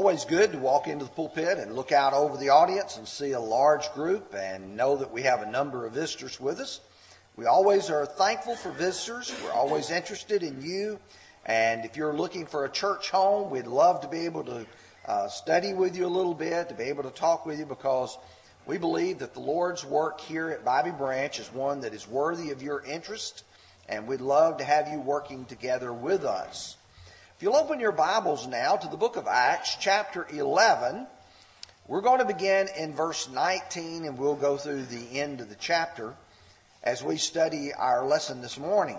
always good to walk into the pulpit and look out over the audience and see a large group and know that we have a number of visitors with us. We always are thankful for visitors. We're always interested in you. And if you're looking for a church home, we'd love to be able to uh, study with you a little bit, to be able to talk with you because we believe that the Lord's work here at Bobby Branch is one that is worthy of your interest. And we'd love to have you working together with us. If you'll open your Bibles now to the book of Acts, chapter 11, we're going to begin in verse 19 and we'll go through the end of the chapter as we study our lesson this morning.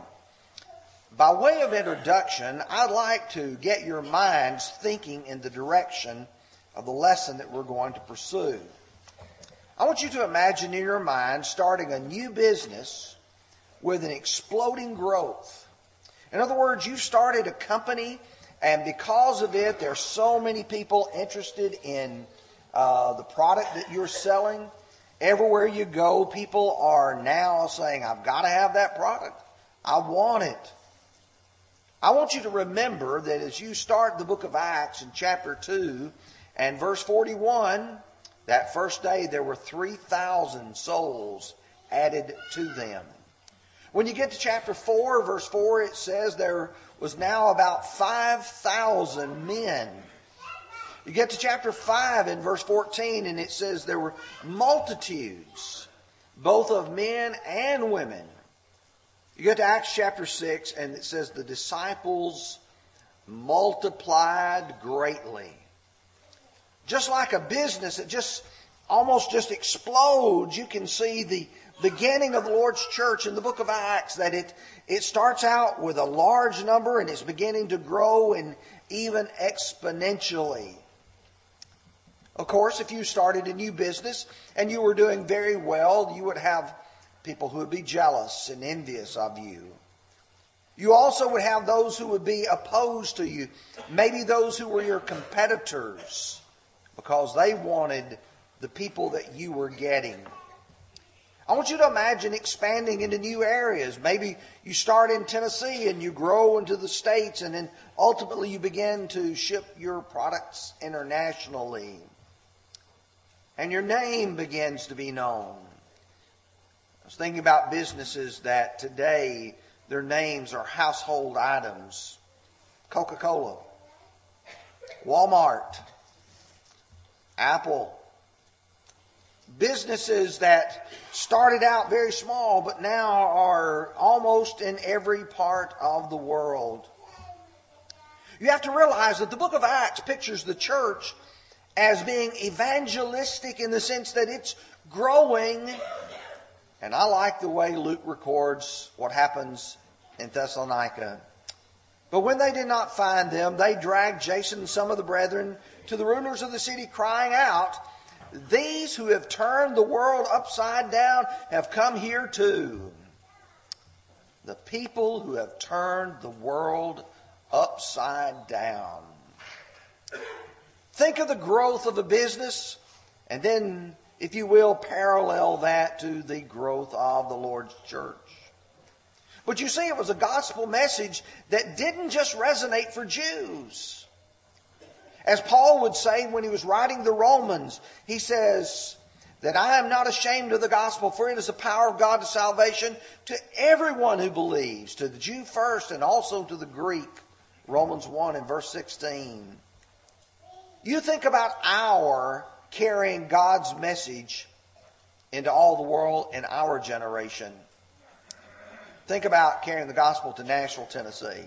By way of introduction, I'd like to get your minds thinking in the direction of the lesson that we're going to pursue. I want you to imagine in your mind starting a new business with an exploding growth. In other words, you've started a company and because of it, there's so many people interested in uh, the product that you're selling. Everywhere you go, people are now saying, I've got to have that product. I want it. I want you to remember that as you start the book of Acts in chapter 2 and verse 41, that first day there were 3,000 souls added to them. When you get to chapter 4, verse 4, it says there was now about 5,000 men. You get to chapter 5 in verse 14, and it says there were multitudes, both of men and women. You get to Acts chapter 6, and it says the disciples multiplied greatly. Just like a business, it just almost just explodes. You can see the beginning of the Lord's church in the book of Acts that it, it starts out with a large number and it's beginning to grow and even exponentially. Of course, if you started a new business and you were doing very well, you would have people who would be jealous and envious of you. You also would have those who would be opposed to you, maybe those who were your competitors because they wanted the people that you were getting. I want you to imagine expanding into new areas. Maybe you start in Tennessee and you grow into the States and then ultimately you begin to ship your products internationally. And your name begins to be known. I was thinking about businesses that today their names are household items. Coca-Cola, Walmart, Apple, businesses that started out very small but now are almost in every part of the world. You have to realize that the book of Acts pictures the church as being evangelistic in the sense that it's growing. And I like the way Luke records what happens in Thessalonica. But when they did not find them, they dragged Jason and some of the brethren to the rulers of the city, crying out, these who have turned the world upside down have come here too. The people who have turned the world upside down. Think of the growth of a business and then, if you will, parallel that to the growth of the Lord's church. But you see, it was a gospel message that didn't just resonate for Jews. As Paul would say when he was writing the Romans, he says that I am not ashamed of the gospel, for it is the power of God to salvation to everyone who believes, to the Jew first and also to the Greek. Romans 1 and verse 16. You think about our carrying God's message into all the world in our generation. Think about carrying the gospel to Nashville, Tennessee.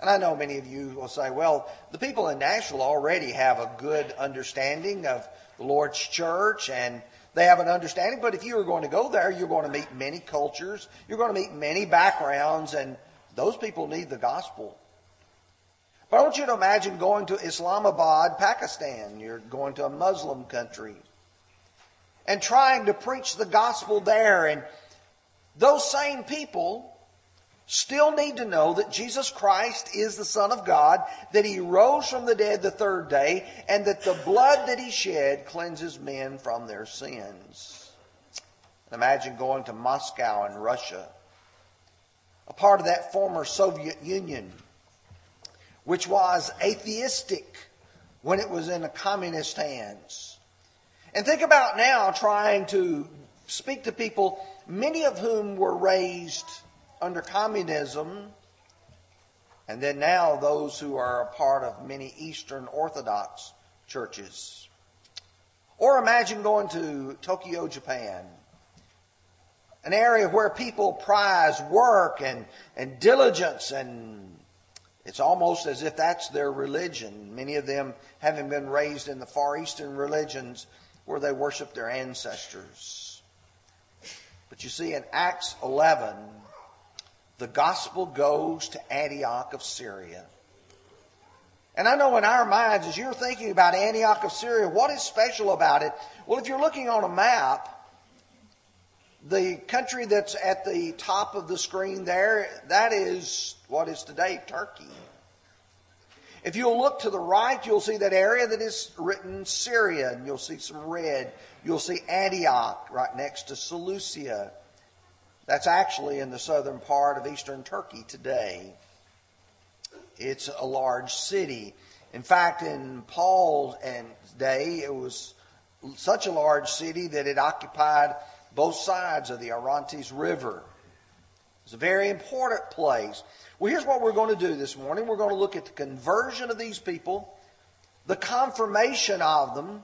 And I know many of you will say, well, the people in Nashville already have a good understanding of the Lord's church and they have an understanding. But if you are going to go there, you're going to meet many cultures. You're going to meet many backgrounds and those people need the gospel. But I want you to imagine going to Islamabad, Pakistan. You're going to a Muslim country and trying to preach the gospel there. And those same people still need to know that Jesus Christ is the Son of God, that He rose from the dead the third day, and that the blood that He shed cleanses men from their sins. Imagine going to Moscow in Russia, a part of that former Soviet Union, which was atheistic when it was in the communist hands. And think about now trying to speak to people, many of whom were raised under communism, and then now those who are a part of many Eastern Orthodox churches. Or imagine going to Tokyo, Japan, an area where people prize work and, and diligence, and it's almost as if that's their religion. Many of them having been raised in the Far Eastern religions where they worship their ancestors. But you see, in Acts 11, the gospel goes to Antioch of Syria. And I know in our minds, as you're thinking about Antioch of Syria, what is special about it? Well, if you're looking on a map, the country that's at the top of the screen there, that is what is today Turkey. If you'll look to the right, you'll see that area that is written Syria, and you'll see some red. You'll see Antioch right next to Seleucia. That's actually in the southern part of eastern Turkey today. It's a large city. In fact, in Paul's day, it was such a large city that it occupied both sides of the Orontes River. It's a very important place. Well, here's what we're going to do this morning. We're going to look at the conversion of these people, the confirmation of them,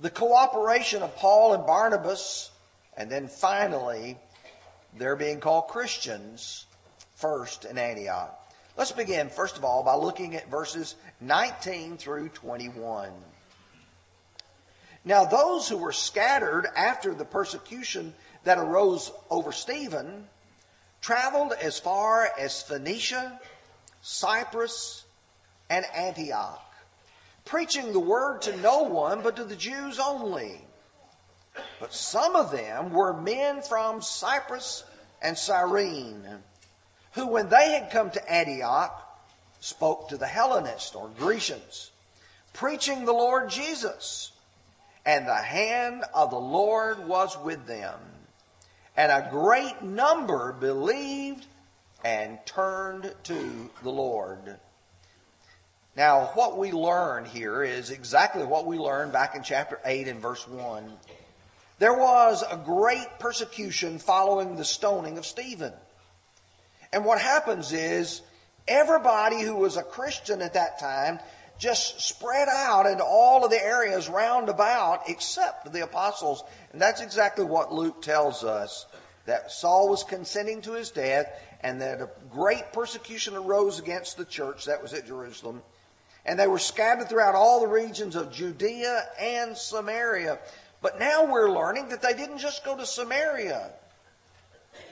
the cooperation of Paul and Barnabas, and then finally, they're being called Christians first in Antioch. Let's begin, first of all, by looking at verses 19 through 21. Now, those who were scattered after the persecution that arose over Stephen traveled as far as Phoenicia, Cyprus, and Antioch, preaching the word to no one but to the Jews only. But some of them were men from Cyprus and Cyrene, who, when they had come to Antioch, spoke to the Hellenists or Grecians, preaching the Lord Jesus. And the hand of the Lord was with them. And a great number believed and turned to the Lord. Now, what we learn here is exactly what we learned back in chapter 8 and verse 1. There was a great persecution following the stoning of Stephen. And what happens is everybody who was a Christian at that time just spread out into all of the areas round about except the apostles. And that's exactly what Luke tells us that Saul was consenting to his death and that a great persecution arose against the church that was at Jerusalem. And they were scattered throughout all the regions of Judea and Samaria. But now we're learning that they didn't just go to Samaria.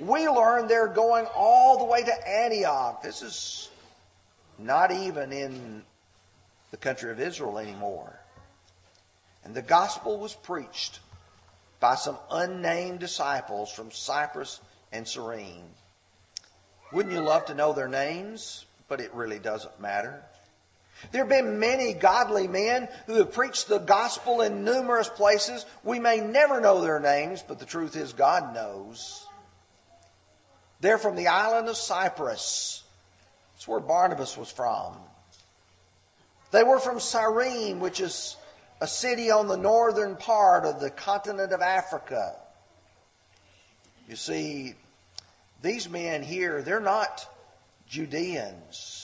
We learn they're going all the way to Antioch. This is not even in the country of Israel anymore. And the gospel was preached by some unnamed disciples from Cyprus and Cyrene. Wouldn't you love to know their names? But it really doesn't matter. There have been many godly men who have preached the gospel in numerous places. We may never know their names, but the truth is God knows. They're from the island of Cyprus. That's where Barnabas was from. They were from Cyrene, which is a city on the northern part of the continent of Africa. You see, these men here, they're not Judeans.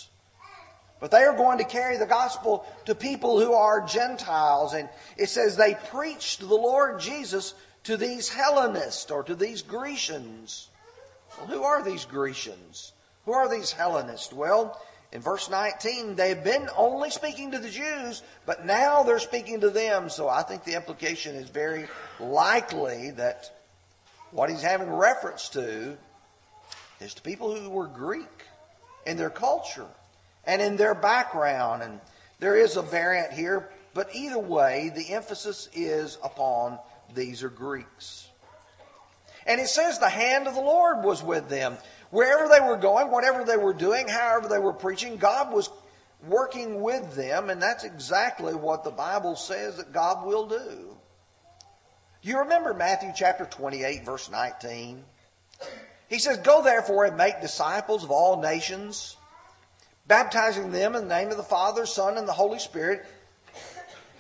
But they are going to carry the gospel to people who are Gentiles. And it says they preached the Lord Jesus to these Hellenists or to these Grecians. Well, who are these Grecians? Who are these Hellenists? Well, in verse 19, they've been only speaking to the Jews, but now they're speaking to them. So I think the implication is very likely that what he's having reference to is to people who were Greek in their culture and in their background. And there is a variant here, but either way, the emphasis is upon these are Greeks. And it says the hand of the Lord was with them. Wherever they were going, whatever they were doing, however they were preaching, God was working with them, and that's exactly what the Bible says that God will do. You remember Matthew chapter 28, verse 19? He says, Go therefore and make disciples of all nations baptizing them in the name of the Father, Son, and the Holy Spirit,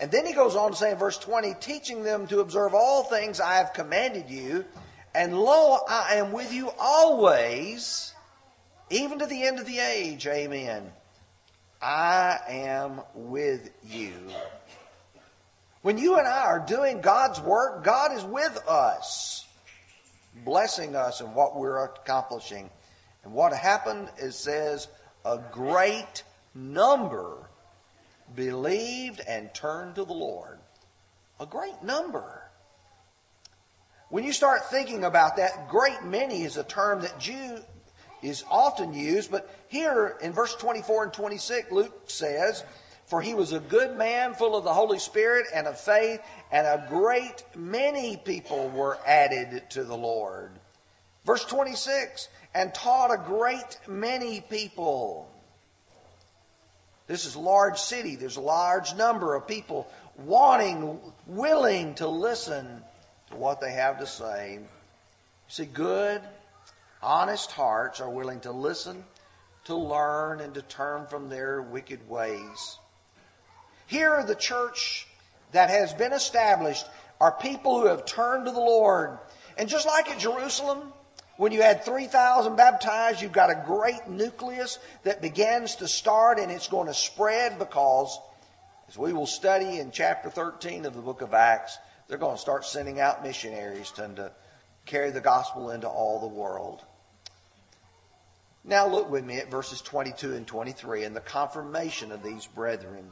And then he goes on to say in verse 20, teaching them to observe all things I have commanded you. And lo, I am with you always, even to the end of the age. Amen. I am with you. When you and I are doing God's work, God is with us, blessing us in what we're accomplishing. And what happened, it says, a great number believed and turned to the Lord. A great number. When you start thinking about that, great many is a term that Jew is often used, but here in verse 24 and 26, Luke says, For he was a good man, full of the Holy Spirit and of faith, and a great many people were added to the Lord. Verse 26, and taught a great many people. This is a large city. There's a large number of people wanting, willing to listen to what they have to say. See, good, honest hearts are willing to listen, to learn, and to turn from their wicked ways. Here, the church that has been established are people who have turned to the Lord. And just like at Jerusalem, when you had 3,000 baptized, you've got a great nucleus that begins to start and it's going to spread because, as we will study in chapter 13 of the book of Acts, they're going to start sending out missionaries to, to carry the gospel into all the world. Now look with me at verses 22 and 23 and the confirmation of these brethren.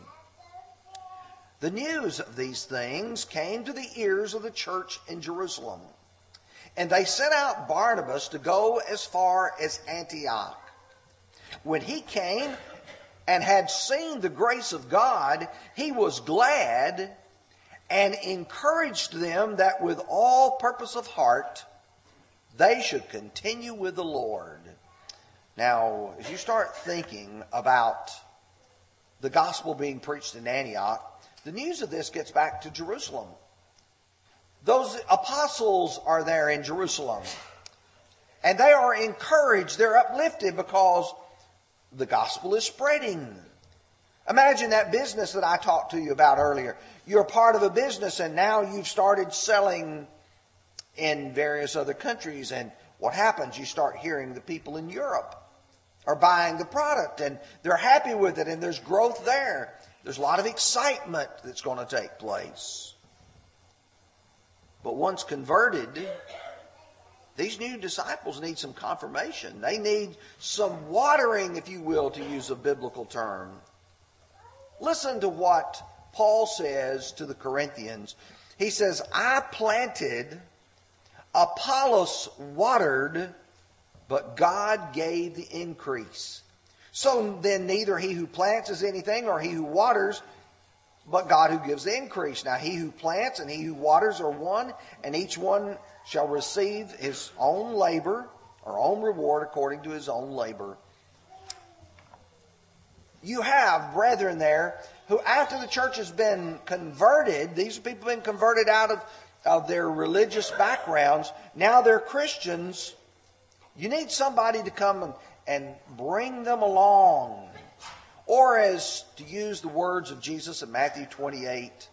The news of these things came to the ears of the church in Jerusalem. And they sent out Barnabas to go as far as Antioch. When he came and had seen the grace of God, he was glad and encouraged them that with all purpose of heart they should continue with the Lord. Now, as you start thinking about the gospel being preached in Antioch, the news of this gets back to Jerusalem. Those apostles are there in Jerusalem. And they are encouraged, they're uplifted because the gospel is spreading. Imagine that business that I talked to you about earlier. You're part of a business and now you've started selling in various other countries. And what happens? You start hearing the people in Europe are buying the product and they're happy with it and there's growth there. There's a lot of excitement that's going to take place. But once converted, these new disciples need some confirmation. They need some watering, if you will, to use a biblical term. Listen to what Paul says to the Corinthians. He says, I planted, Apollos watered, but God gave the increase. So then neither he who plants is anything or he who waters but God who gives the increase. Now he who plants and he who waters are one, and each one shall receive his own labor or own reward according to his own labor. You have brethren there who, after the church has been converted, these people have been converted out of, of their religious backgrounds. Now they're Christians. You need somebody to come and, and bring them along or as to use the words of Jesus in Matthew 28,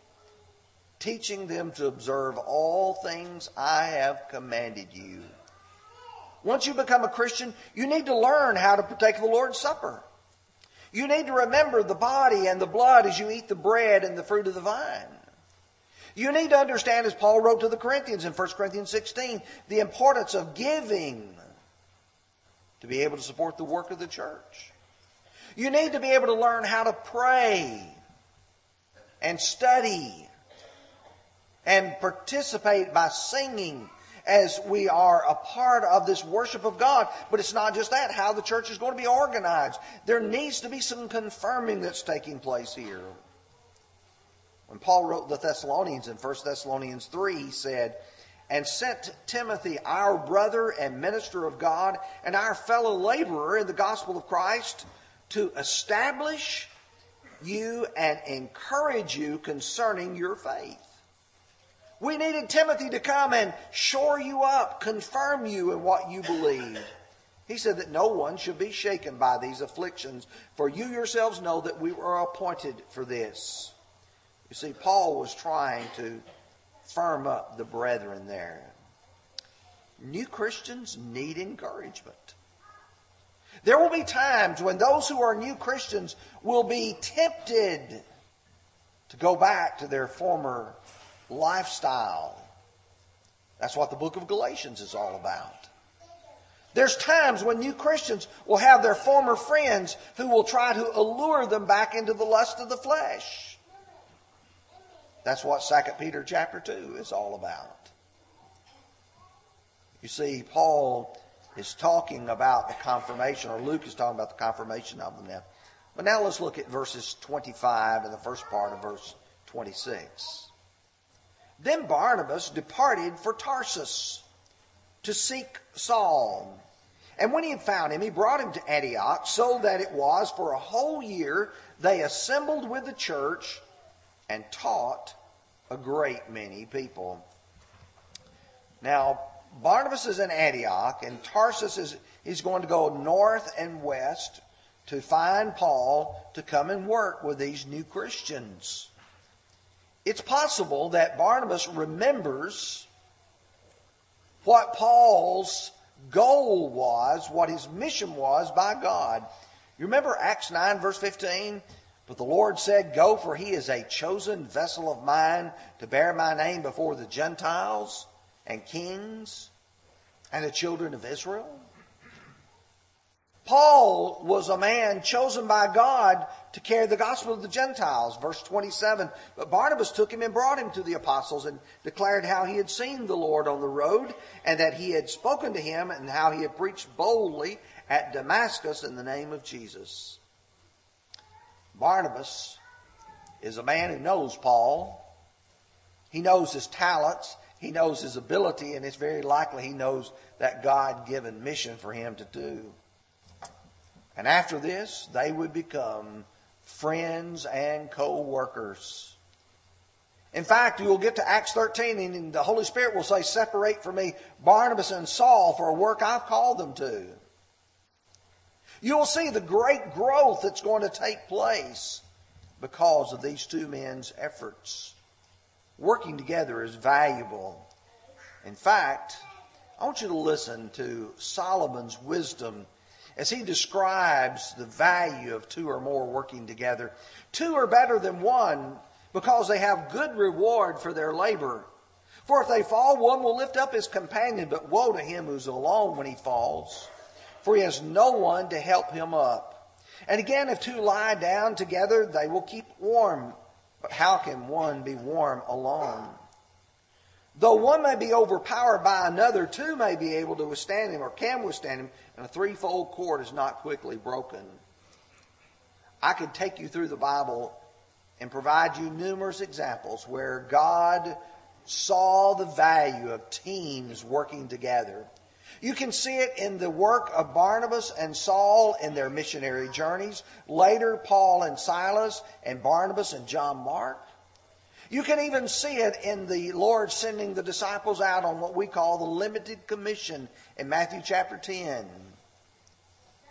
teaching them to observe all things I have commanded you. Once you become a Christian, you need to learn how to partake of the Lord's Supper. You need to remember the body and the blood as you eat the bread and the fruit of the vine. You need to understand, as Paul wrote to the Corinthians in 1 Corinthians 16, the importance of giving to be able to support the work of the church. You need to be able to learn how to pray and study and participate by singing as we are a part of this worship of God. But it's not just that, how the church is going to be organized. There needs to be some confirming that's taking place here. When Paul wrote the Thessalonians in 1 Thessalonians 3, he said, and sent Timothy, our brother and minister of God, and our fellow laborer in the gospel of Christ, to establish you and encourage you concerning your faith. We needed Timothy to come and shore you up, confirm you in what you believe. He said that no one should be shaken by these afflictions, for you yourselves know that we were appointed for this. You see, Paul was trying to firm up the brethren there. New Christians need encouragement. There will be times when those who are new Christians will be tempted to go back to their former lifestyle. That's what the book of Galatians is all about. There's times when new Christians will have their former friends who will try to allure them back into the lust of the flesh. That's what 2 Peter chapter 2 is all about. You see, Paul is talking about the confirmation, or Luke is talking about the confirmation of them now. But now let's look at verses 25 and the first part of verse 26. Then Barnabas departed for Tarsus to seek Saul. And when he had found him, he brought him to Antioch, so that it was for a whole year they assembled with the church and taught a great many people. Now, Barnabas is in Antioch, and Tarsus is he's going to go north and west to find Paul to come and work with these new Christians. It's possible that Barnabas remembers what Paul's goal was, what his mission was by God. You remember Acts 9, verse 15? But the Lord said, Go, for he is a chosen vessel of mine to bear my name before the Gentiles and kings and the children of Israel. Paul was a man chosen by God to carry the gospel of the Gentiles. Verse 27. But Barnabas took him and brought him to the apostles and declared how he had seen the Lord on the road and that he had spoken to him and how he had preached boldly at Damascus in the name of Jesus. Barnabas is a man who knows Paul. He knows his talents. He knows his ability, and it's very likely he knows that God given mission for him to do. And after this, they would become friends and co workers. In fact, you will get to Acts 13, and the Holy Spirit will say, Separate for me Barnabas and Saul for a work I've called them to. You will see the great growth that's going to take place because of these two men's efforts. Working together is valuable. In fact, I want you to listen to Solomon's wisdom as he describes the value of two or more working together. Two are better than one because they have good reward for their labor. For if they fall, one will lift up his companion, but woe to him who's alone when he falls, for he has no one to help him up. And again, if two lie down together, they will keep warm. How can one be warm alone? Though one may be overpowered by another, two may be able to withstand him or can withstand him, and a threefold cord is not quickly broken. I could take you through the Bible and provide you numerous examples where God saw the value of teams working together. You can see it in the work of Barnabas and Saul in their missionary journeys. Later, Paul and Silas and Barnabas and John Mark. You can even see it in the Lord sending the disciples out on what we call the limited commission in Matthew chapter 10.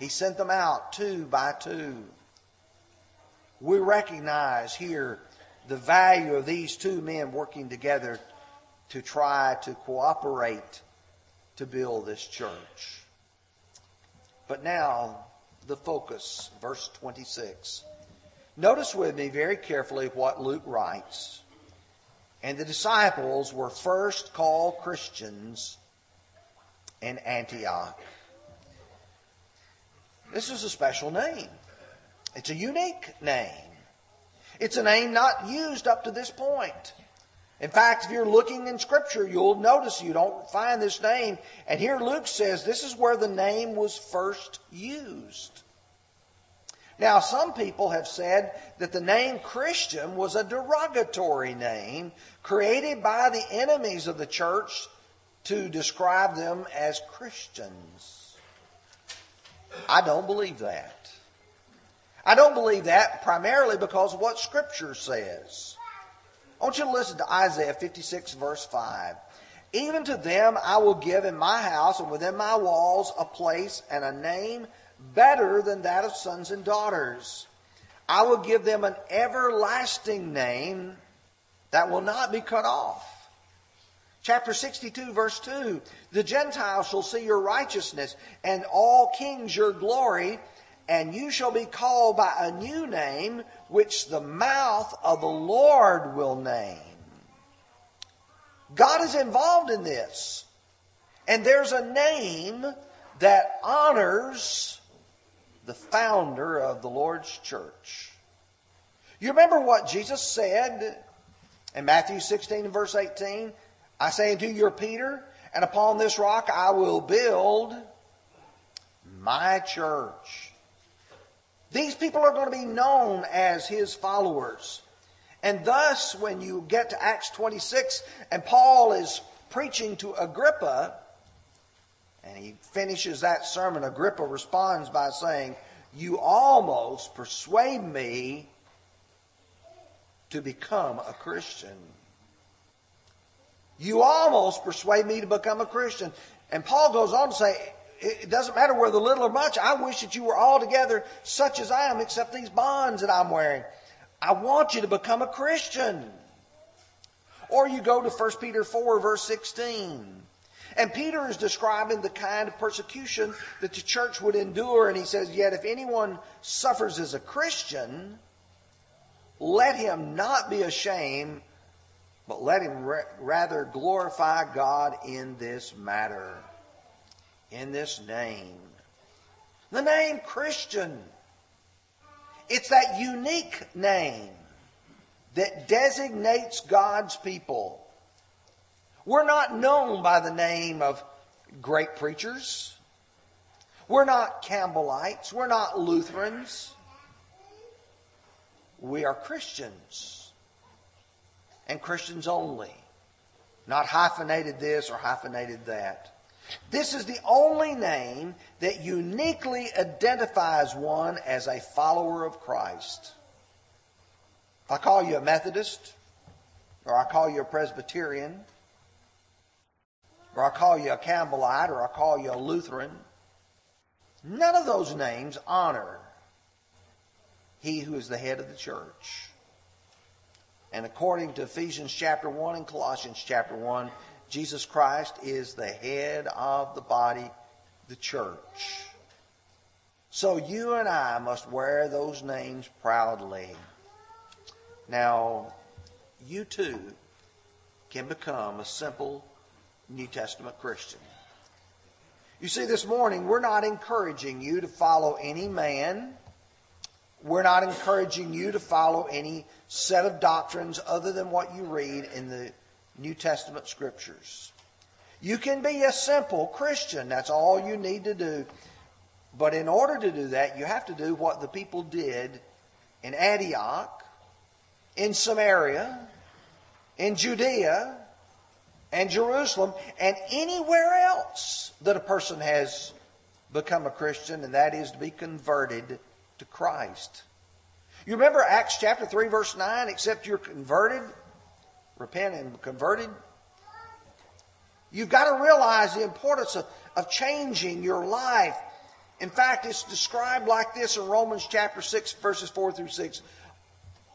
He sent them out two by two. We recognize here the value of these two men working together to try to cooperate to build this church. But now, the focus, verse 26. Notice with me very carefully what Luke writes. And the disciples were first called Christians in Antioch. This is a special name. It's a unique name. It's a name not used up to this point. In fact, if you're looking in Scripture, you'll notice you don't find this name. And here Luke says this is where the name was first used. Now, some people have said that the name Christian was a derogatory name created by the enemies of the church to describe them as Christians. I don't believe that. I don't believe that primarily because of what Scripture says. I want you to listen to Isaiah 56, verse 5. Even to them I will give in my house and within my walls a place and a name better than that of sons and daughters. I will give them an everlasting name that will not be cut off. Chapter 62, verse 2 The Gentiles shall see your righteousness, and all kings your glory, and you shall be called by a new name, which the mouth of the Lord will name. God is involved in this. And there's a name that honors the founder of the Lord's church. You remember what Jesus said in Matthew 16 and verse 18? I say unto you, Peter, and upon this rock I will build my church. These people are going to be known as his followers. And thus, when you get to Acts 26 and Paul is preaching to Agrippa, and he finishes that sermon, Agrippa responds by saying, You almost persuade me to become a Christian. You almost persuade me to become a Christian. And Paul goes on to say, it doesn't matter whether little or much. I wish that you were all together such as I am, except these bonds that I'm wearing. I want you to become a Christian. Or you go to 1 Peter 4, verse 16. And Peter is describing the kind of persecution that the church would endure. And he says, Yet if anyone suffers as a Christian, let him not be ashamed, but let him rather glorify God in this matter, in this name. The name Christian. It's that unique name that designates God's people. We're not known by the name of great preachers. We're not Campbellites. We're not Lutherans. We are Christians and Christians only. Not hyphenated this or hyphenated that. This is the only name that uniquely identifies one as a follower of Christ. If I call you a Methodist, or I call you a Presbyterian, or I call you a Campbellite, or I call you a Lutheran, none of those names honor he who is the head of the church. And according to Ephesians chapter 1 and Colossians chapter 1, Jesus Christ is the head of the body, the church. So you and I must wear those names proudly. Now, you too can become a simple New Testament Christian. You see, this morning we're not encouraging you to follow any man we're not encouraging you to follow any set of doctrines other than what you read in the New Testament scriptures. You can be a simple Christian. That's all you need to do. But in order to do that, you have to do what the people did in Antioch, in Samaria, in Judea, and Jerusalem, and anywhere else that a person has become a Christian, and that is to be converted to Christ. You remember Acts chapter 3, verse 9? Except you're converted, repent and converted. You've got to realize the importance of, of changing your life. In fact, it's described like this in Romans chapter 6, verses 4 through 6.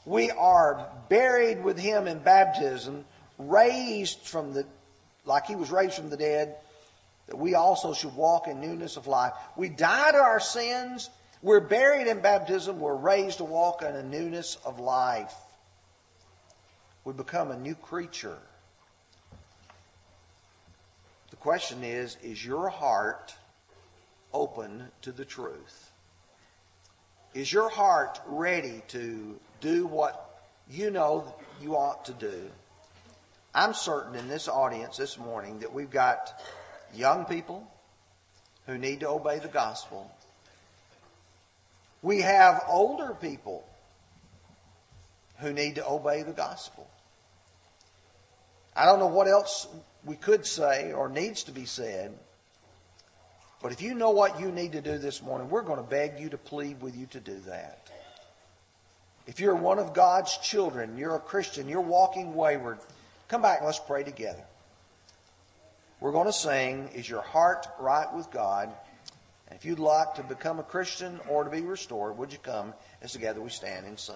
We are buried with him in baptism, raised from the, like he was raised from the dead, that we also should walk in newness of life. We die to our sins we're buried in baptism. We're raised to walk in a newness of life. We become a new creature. The question is Is your heart open to the truth? Is your heart ready to do what you know you ought to do? I'm certain in this audience this morning that we've got young people who need to obey the gospel. We have older people who need to obey the gospel. I don't know what else we could say or needs to be said, but if you know what you need to do this morning, we're going to beg you to plead with you to do that. If you're one of God's children, you're a Christian, you're walking wayward, come back and let's pray together. We're going to sing, Is Your Heart Right with God? If you'd like to become a Christian or to be restored, would you come as together we stand and sing?